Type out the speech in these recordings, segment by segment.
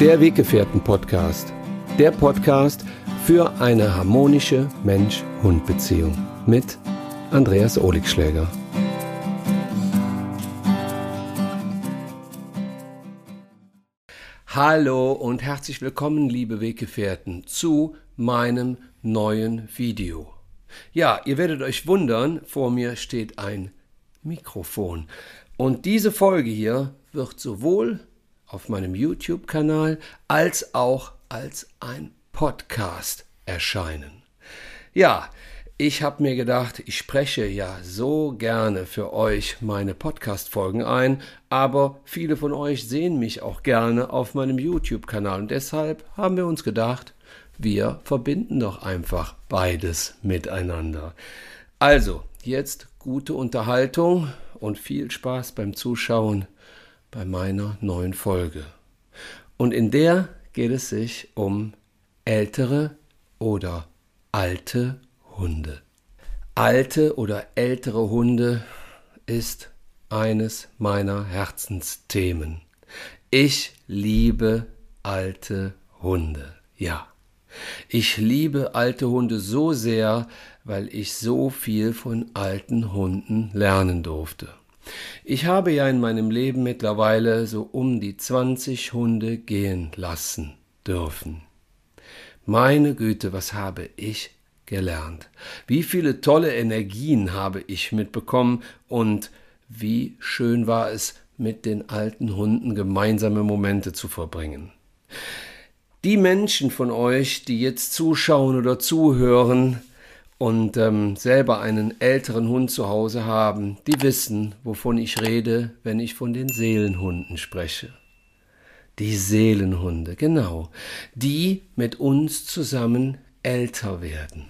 Der Weggefährten-Podcast. Der Podcast für eine harmonische Mensch-Hund-Beziehung mit Andreas Oligschläger. Hallo und herzlich willkommen, liebe Weggefährten, zu meinem neuen Video. Ja, ihr werdet euch wundern, vor mir steht ein Mikrofon. Und diese Folge hier wird sowohl auf meinem YouTube-Kanal als auch als ein Podcast erscheinen. Ja, ich habe mir gedacht, ich spreche ja so gerne für euch meine Podcast-Folgen ein, aber viele von euch sehen mich auch gerne auf meinem YouTube-Kanal und deshalb haben wir uns gedacht, wir verbinden doch einfach beides miteinander. Also, jetzt gute Unterhaltung und viel Spaß beim Zuschauen bei meiner neuen Folge. Und in der geht es sich um ältere oder alte Hunde. Alte oder ältere Hunde ist eines meiner Herzensthemen. Ich liebe alte Hunde. Ja. Ich liebe alte Hunde so sehr, weil ich so viel von alten Hunden lernen durfte. Ich habe ja in meinem Leben mittlerweile so um die 20 Hunde gehen lassen dürfen. Meine Güte, was habe ich gelernt? Wie viele tolle Energien habe ich mitbekommen und wie schön war es, mit den alten Hunden gemeinsame Momente zu verbringen. Die Menschen von euch, die jetzt zuschauen oder zuhören, und ähm, selber einen älteren Hund zu Hause haben, die wissen, wovon ich rede, wenn ich von den Seelenhunden spreche. Die Seelenhunde, genau, die mit uns zusammen älter werden.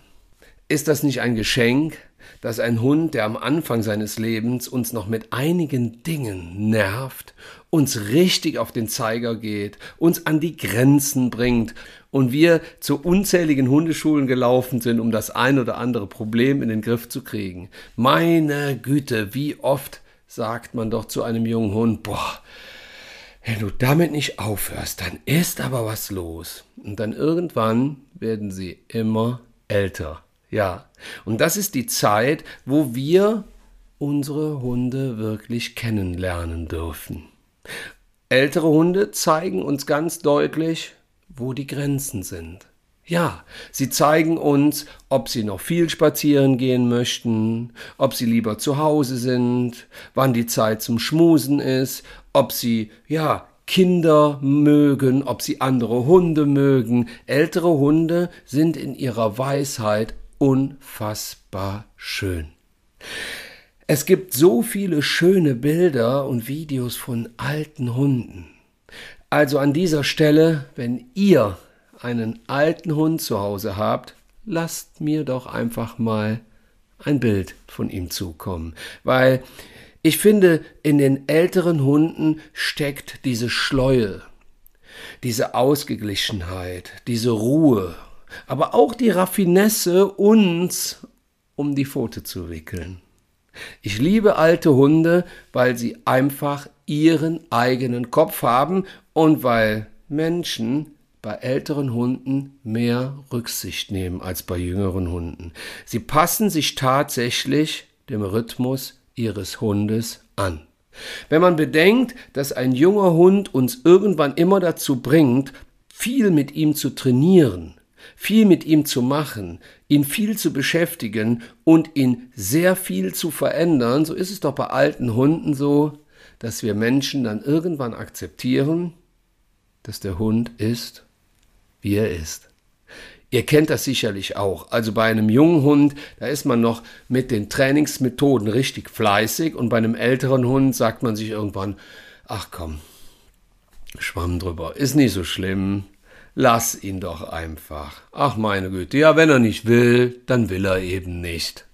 Ist das nicht ein Geschenk, dass ein Hund, der am Anfang seines Lebens uns noch mit einigen Dingen nervt, uns richtig auf den Zeiger geht, uns an die Grenzen bringt und wir zu unzähligen Hundeschulen gelaufen sind, um das ein oder andere Problem in den Griff zu kriegen. Meine Güte, wie oft sagt man doch zu einem jungen Hund, boah, wenn du damit nicht aufhörst, dann ist aber was los. Und dann irgendwann werden sie immer älter. Ja, und das ist die Zeit, wo wir unsere Hunde wirklich kennenlernen dürfen. Ältere Hunde zeigen uns ganz deutlich, wo die Grenzen sind. Ja, sie zeigen uns, ob sie noch viel spazieren gehen möchten, ob sie lieber zu Hause sind, wann die Zeit zum Schmusen ist, ob sie, ja, Kinder mögen, ob sie andere Hunde mögen. Ältere Hunde sind in ihrer Weisheit unfassbar schön. Es gibt so viele schöne Bilder und Videos von alten Hunden. Also an dieser Stelle, wenn ihr einen alten Hund zu Hause habt, lasst mir doch einfach mal ein Bild von ihm zukommen, weil ich finde, in den älteren Hunden steckt diese Schleue, diese Ausgeglichenheit, diese Ruhe aber auch die Raffinesse, uns um die Pfote zu wickeln. Ich liebe alte Hunde, weil sie einfach ihren eigenen Kopf haben und weil Menschen bei älteren Hunden mehr Rücksicht nehmen als bei jüngeren Hunden. Sie passen sich tatsächlich dem Rhythmus ihres Hundes an. Wenn man bedenkt, dass ein junger Hund uns irgendwann immer dazu bringt, viel mit ihm zu trainieren, viel mit ihm zu machen, ihn viel zu beschäftigen und ihn sehr viel zu verändern, so ist es doch bei alten Hunden so, dass wir Menschen dann irgendwann akzeptieren, dass der Hund ist, wie er ist. Ihr kennt das sicherlich auch. Also bei einem jungen Hund, da ist man noch mit den Trainingsmethoden richtig fleißig und bei einem älteren Hund sagt man sich irgendwann, ach komm, Schwamm drüber, ist nicht so schlimm, Lass ihn doch einfach. Ach meine Güte, ja, wenn er nicht will, dann will er eben nicht.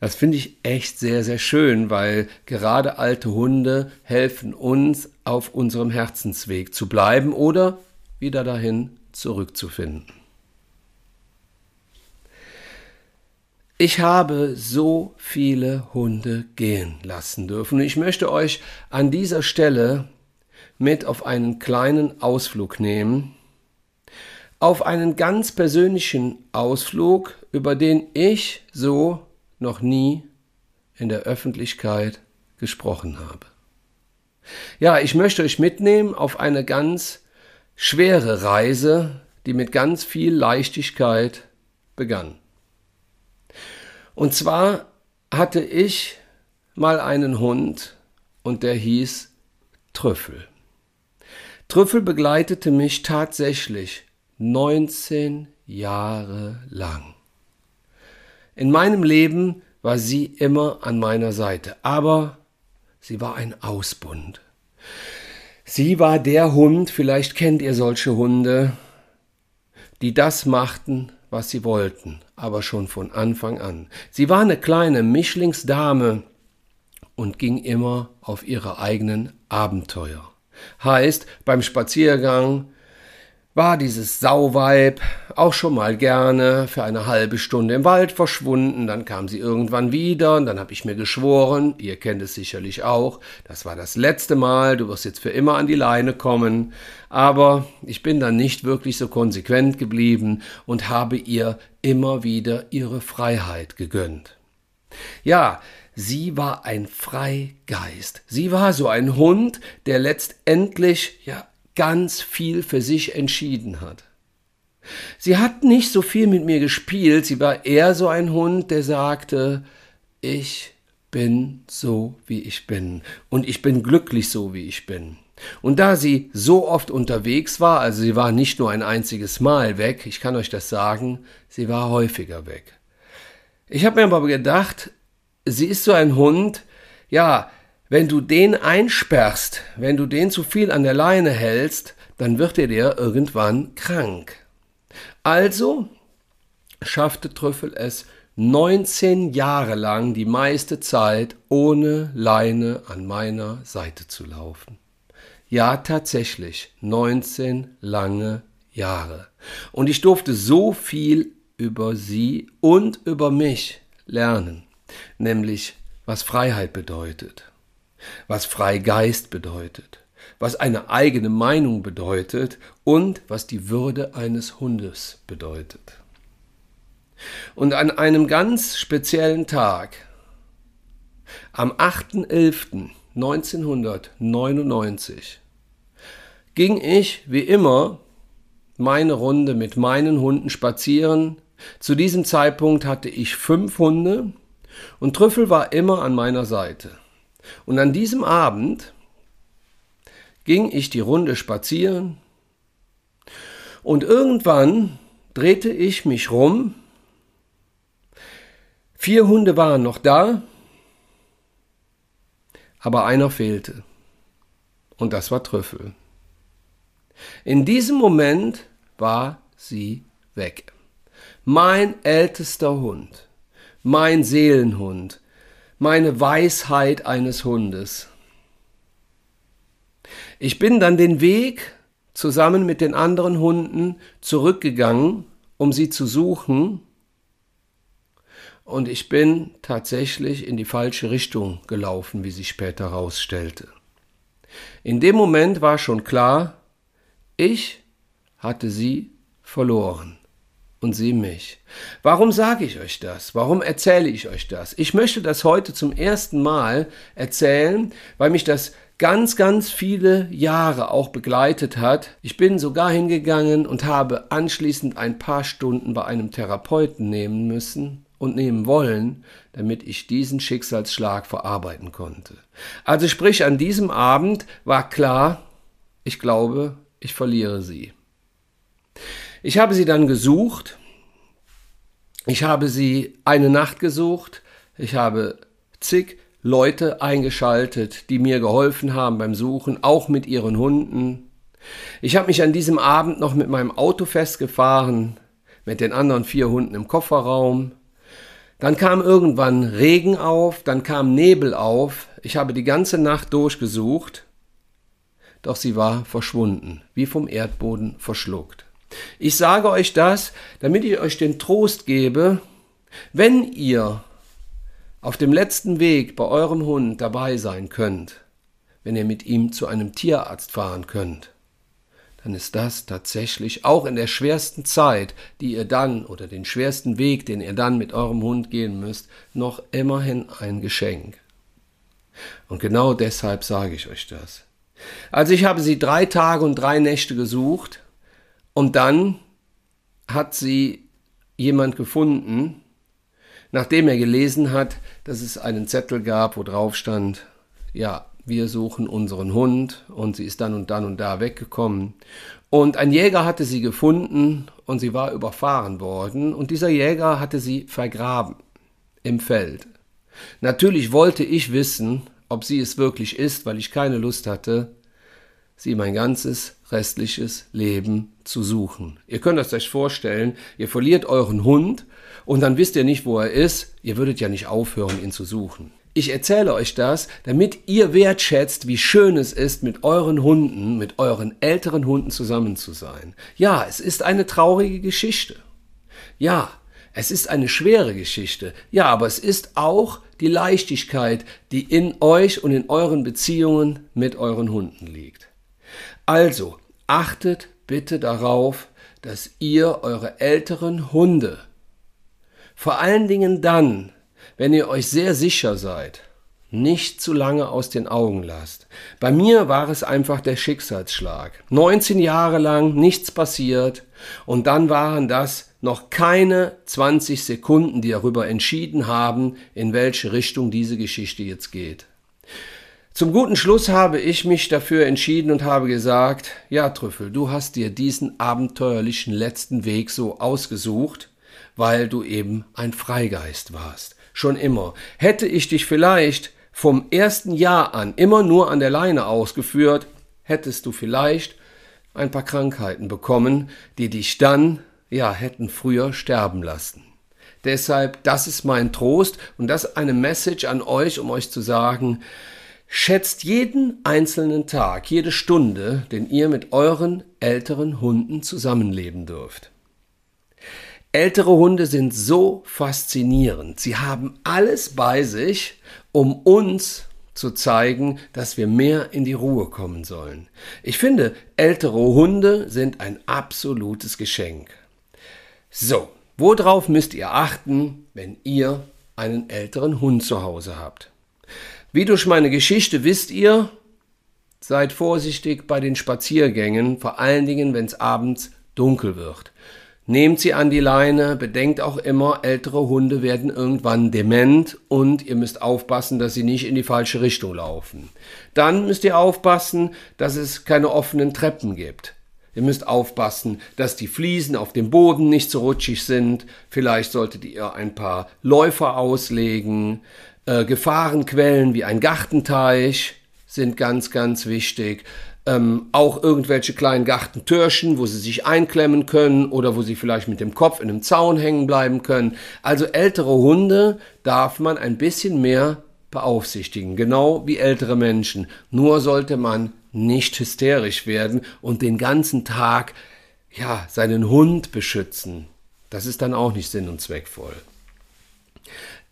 Das finde ich echt sehr, sehr schön, weil gerade alte Hunde helfen uns, auf unserem Herzensweg zu bleiben oder wieder dahin zurückzufinden. Ich habe so viele Hunde gehen lassen dürfen. Ich möchte euch an dieser Stelle mit auf einen kleinen Ausflug nehmen, auf einen ganz persönlichen Ausflug, über den ich so noch nie in der Öffentlichkeit gesprochen habe. Ja, ich möchte euch mitnehmen auf eine ganz schwere Reise, die mit ganz viel Leichtigkeit begann. Und zwar hatte ich mal einen Hund und der hieß Trüffel. Trüffel begleitete mich tatsächlich 19 Jahre lang. In meinem Leben war sie immer an meiner Seite, aber sie war ein Ausbund. Sie war der Hund, vielleicht kennt ihr solche Hunde, die das machten, was sie wollten, aber schon von Anfang an. Sie war eine kleine Mischlingsdame und ging immer auf ihre eigenen Abenteuer. Heißt, beim Spaziergang war dieses Sauweib auch schon mal gerne für eine halbe Stunde im Wald verschwunden, dann kam sie irgendwann wieder und dann habe ich mir geschworen, ihr kennt es sicherlich auch, das war das letzte Mal, du wirst jetzt für immer an die Leine kommen, aber ich bin dann nicht wirklich so konsequent geblieben und habe ihr immer wieder ihre Freiheit gegönnt. Ja, Sie war ein Freigeist. Sie war so ein Hund, der letztendlich ja ganz viel für sich entschieden hat. Sie hat nicht so viel mit mir gespielt, sie war eher so ein Hund, der sagte, ich bin so, wie ich bin und ich bin glücklich so, wie ich bin. Und da sie so oft unterwegs war, also sie war nicht nur ein einziges Mal weg, ich kann euch das sagen, sie war häufiger weg. Ich habe mir aber gedacht, sie ist so ein Hund, ja, wenn du den einsperrst, wenn du den zu viel an der Leine hältst, dann wird er dir irgendwann krank. Also schaffte Trüffel es 19 Jahre lang die meiste Zeit ohne Leine an meiner Seite zu laufen. Ja, tatsächlich, 19 lange Jahre. Und ich durfte so viel über sie und über mich lernen, nämlich was Freiheit bedeutet was Freigeist bedeutet, was eine eigene Meinung bedeutet und was die Würde eines Hundes bedeutet. Und an einem ganz speziellen Tag, am 8.11.1999, ging ich wie immer meine Runde mit meinen Hunden spazieren. Zu diesem Zeitpunkt hatte ich fünf Hunde und Trüffel war immer an meiner Seite. Und an diesem Abend ging ich die Runde spazieren und irgendwann drehte ich mich rum. Vier Hunde waren noch da, aber einer fehlte. Und das war Trüffel. In diesem Moment war sie weg. Mein ältester Hund, mein Seelenhund, meine Weisheit eines Hundes. Ich bin dann den Weg zusammen mit den anderen Hunden zurückgegangen, um sie zu suchen, und ich bin tatsächlich in die falsche Richtung gelaufen, wie sich später herausstellte. In dem Moment war schon klar, ich hatte sie verloren und sie mich. Warum sage ich euch das? Warum erzähle ich euch das? Ich möchte das heute zum ersten Mal erzählen, weil mich das ganz, ganz viele Jahre auch begleitet hat. Ich bin sogar hingegangen und habe anschließend ein paar Stunden bei einem Therapeuten nehmen müssen und nehmen wollen, damit ich diesen Schicksalsschlag verarbeiten konnte. Also sprich, an diesem Abend war klar, ich glaube, ich verliere sie. Ich habe sie dann gesucht. Ich habe sie eine Nacht gesucht. Ich habe zig Leute eingeschaltet, die mir geholfen haben beim Suchen, auch mit ihren Hunden. Ich habe mich an diesem Abend noch mit meinem Auto festgefahren, mit den anderen vier Hunden im Kofferraum. Dann kam irgendwann Regen auf, dann kam Nebel auf. Ich habe die ganze Nacht durchgesucht, doch sie war verschwunden, wie vom Erdboden verschluckt. Ich sage euch das, damit ich euch den Trost gebe, wenn ihr auf dem letzten Weg bei eurem Hund dabei sein könnt, wenn ihr mit ihm zu einem Tierarzt fahren könnt, dann ist das tatsächlich auch in der schwersten Zeit, die ihr dann oder den schwersten Weg, den ihr dann mit eurem Hund gehen müsst, noch immerhin ein Geschenk. Und genau deshalb sage ich euch das. Also ich habe sie drei Tage und drei Nächte gesucht und dann hat sie jemand gefunden, nachdem er gelesen hat, dass es einen Zettel gab, wo drauf stand, ja, wir suchen unseren Hund und sie ist dann und dann und da weggekommen. Und ein Jäger hatte sie gefunden und sie war überfahren worden und dieser Jäger hatte sie vergraben im Feld. Natürlich wollte ich wissen, ob sie es wirklich ist, weil ich keine Lust hatte, sie mein ganzes restliches Leben zu suchen. Ihr könnt es euch vorstellen, ihr verliert euren Hund und dann wisst ihr nicht, wo er ist, ihr würdet ja nicht aufhören, ihn zu suchen. Ich erzähle euch das, damit ihr wertschätzt, wie schön es ist, mit euren Hunden, mit euren älteren Hunden zusammen zu sein. Ja, es ist eine traurige Geschichte. Ja, es ist eine schwere Geschichte. Ja, aber es ist auch die Leichtigkeit, die in euch und in euren Beziehungen mit euren Hunden liegt. Also, achtet bitte darauf, dass ihr eure älteren Hunde, vor allen Dingen dann, wenn ihr euch sehr sicher seid, nicht zu lange aus den Augen lasst. Bei mir war es einfach der Schicksalsschlag. 19 Jahre lang nichts passiert und dann waren das noch keine 20 Sekunden, die darüber entschieden haben, in welche Richtung diese Geschichte jetzt geht. Zum guten Schluss habe ich mich dafür entschieden und habe gesagt, ja Trüffel, du hast dir diesen abenteuerlichen letzten Weg so ausgesucht, weil du eben ein Freigeist warst. Schon immer. Hätte ich dich vielleicht vom ersten Jahr an immer nur an der Leine ausgeführt, hättest du vielleicht ein paar Krankheiten bekommen, die dich dann, ja, hätten früher sterben lassen. Deshalb, das ist mein Trost und das eine Message an euch, um euch zu sagen, Schätzt jeden einzelnen Tag, jede Stunde, den ihr mit euren älteren Hunden zusammenleben dürft. Ältere Hunde sind so faszinierend. Sie haben alles bei sich, um uns zu zeigen, dass wir mehr in die Ruhe kommen sollen. Ich finde, ältere Hunde sind ein absolutes Geschenk. So, worauf müsst ihr achten, wenn ihr einen älteren Hund zu Hause habt? Wie durch meine Geschichte wisst ihr, seid vorsichtig bei den Spaziergängen, vor allen Dingen, wenn es abends dunkel wird. Nehmt sie an die Leine, bedenkt auch immer, ältere Hunde werden irgendwann dement und ihr müsst aufpassen, dass sie nicht in die falsche Richtung laufen. Dann müsst ihr aufpassen, dass es keine offenen Treppen gibt. Ihr müsst aufpassen, dass die Fliesen auf dem Boden nicht so rutschig sind. Vielleicht solltet ihr ein paar Läufer auslegen. Äh, Gefahrenquellen wie ein Gartenteich sind ganz, ganz wichtig. Ähm, auch irgendwelche kleinen Gartentürchen, wo sie sich einklemmen können oder wo sie vielleicht mit dem Kopf in einem Zaun hängen bleiben können. Also ältere Hunde darf man ein bisschen mehr beaufsichtigen, genau wie ältere Menschen. Nur sollte man nicht hysterisch werden und den ganzen Tag ja, seinen Hund beschützen. Das ist dann auch nicht sinn und zweckvoll.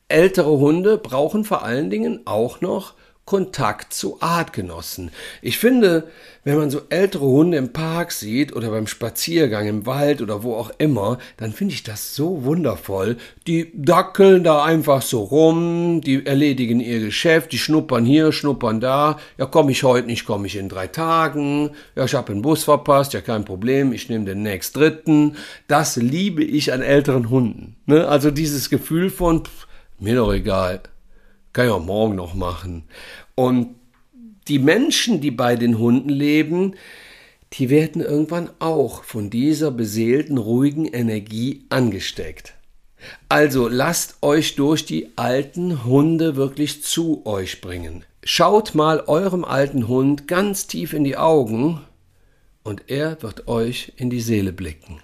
Ältere Hunde brauchen vor allen Dingen auch noch Kontakt zu Artgenossen. Ich finde, wenn man so ältere Hunde im Park sieht oder beim Spaziergang im Wald oder wo auch immer, dann finde ich das so wundervoll. Die dackeln da einfach so rum, die erledigen ihr Geschäft, die schnuppern hier, schnuppern da. Ja, komme ich heute nicht, komme ich in drei Tagen. Ja, ich habe den Bus verpasst, ja kein Problem, ich nehme den nächst dritten. Das liebe ich an älteren Hunden. Ne? Also dieses Gefühl von, pff, mir doch egal. Kann ich auch morgen noch machen. Und die Menschen, die bei den Hunden leben, die werden irgendwann auch von dieser beseelten, ruhigen Energie angesteckt. Also lasst euch durch die alten Hunde wirklich zu euch bringen. Schaut mal eurem alten Hund ganz tief in die Augen und er wird euch in die Seele blicken.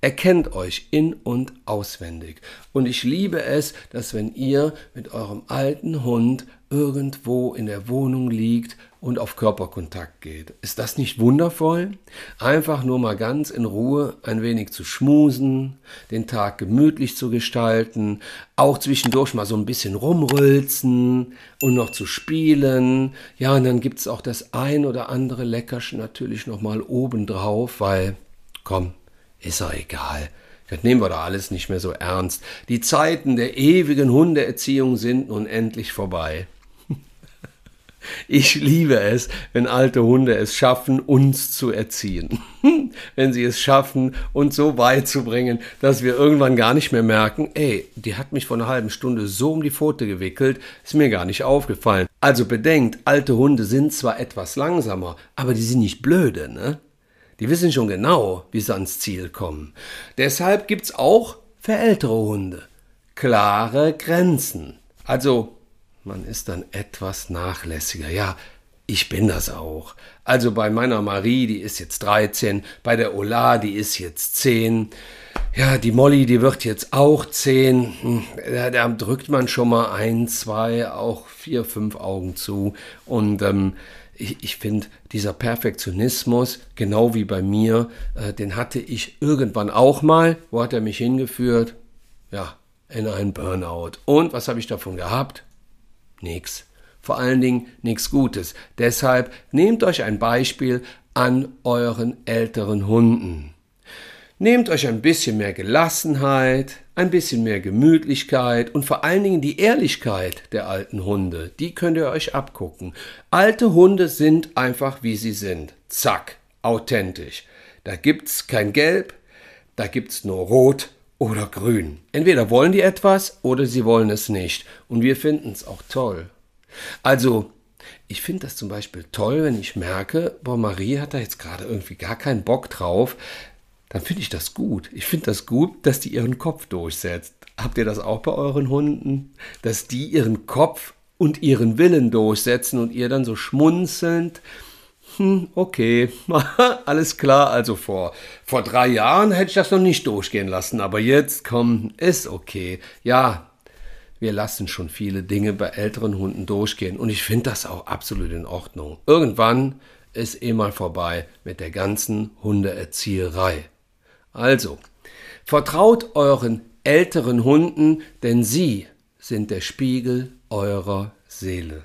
Er kennt euch in und auswendig. Und ich liebe es, dass wenn ihr mit eurem alten Hund irgendwo in der Wohnung liegt und auf Körperkontakt geht. Ist das nicht wundervoll? Einfach nur mal ganz in Ruhe ein wenig zu schmusen, den Tag gemütlich zu gestalten, auch zwischendurch mal so ein bisschen rumrülzen und noch zu spielen. Ja, und dann gibt's auch das ein oder andere Leckerchen natürlich noch mal obendrauf, weil, komm, ist doch egal. Das nehmen wir doch alles nicht mehr so ernst. Die Zeiten der ewigen Hundeerziehung sind nun endlich vorbei. Ich liebe es, wenn alte Hunde es schaffen, uns zu erziehen. wenn sie es schaffen, uns so weit zu bringen, dass wir irgendwann gar nicht mehr merken, ey, die hat mich vor einer halben Stunde so um die Pfote gewickelt, ist mir gar nicht aufgefallen. Also bedenkt, alte Hunde sind zwar etwas langsamer, aber die sind nicht blöde, ne? Die wissen schon genau, wie sie ans Ziel kommen. Deshalb gibt's auch für ältere Hunde klare Grenzen. Also man ist dann etwas nachlässiger. Ja, ich bin das auch. Also bei meiner Marie, die ist jetzt 13, bei der Ola, die ist jetzt 10. Ja, die Molly, die wird jetzt auch 10. Hm, da, da drückt man schon mal ein, zwei, auch vier, fünf Augen zu. Und ähm, ich, ich finde, dieser Perfektionismus, genau wie bei mir, äh, den hatte ich irgendwann auch mal. Wo hat er mich hingeführt? Ja, in einen Burnout. Und was habe ich davon gehabt? Nix. Vor allen Dingen nichts Gutes. Deshalb nehmt euch ein Beispiel an euren älteren Hunden. Nehmt euch ein bisschen mehr Gelassenheit, ein bisschen mehr Gemütlichkeit und vor allen Dingen die Ehrlichkeit der alten Hunde. Die könnt ihr euch abgucken. Alte Hunde sind einfach wie sie sind. Zack, authentisch. Da gibt's kein Gelb, da gibt's nur Rot oder Grün. Entweder wollen die etwas oder sie wollen es nicht. Und wir finden es auch toll. Also, ich finde das zum Beispiel toll, wenn ich merke, boah, Marie hat da jetzt gerade irgendwie gar keinen Bock drauf dann finde ich das gut. Ich finde das gut, dass die ihren Kopf durchsetzt. Habt ihr das auch bei euren Hunden? Dass die ihren Kopf und ihren Willen durchsetzen und ihr dann so schmunzelnd, hm, okay, alles klar, also vor, vor drei Jahren hätte ich das noch nicht durchgehen lassen, aber jetzt, komm, ist okay. Ja, wir lassen schon viele Dinge bei älteren Hunden durchgehen und ich finde das auch absolut in Ordnung. Irgendwann ist eh mal vorbei mit der ganzen Hundeerzieherei. Also, vertraut euren älteren Hunden, denn sie sind der Spiegel eurer Seele.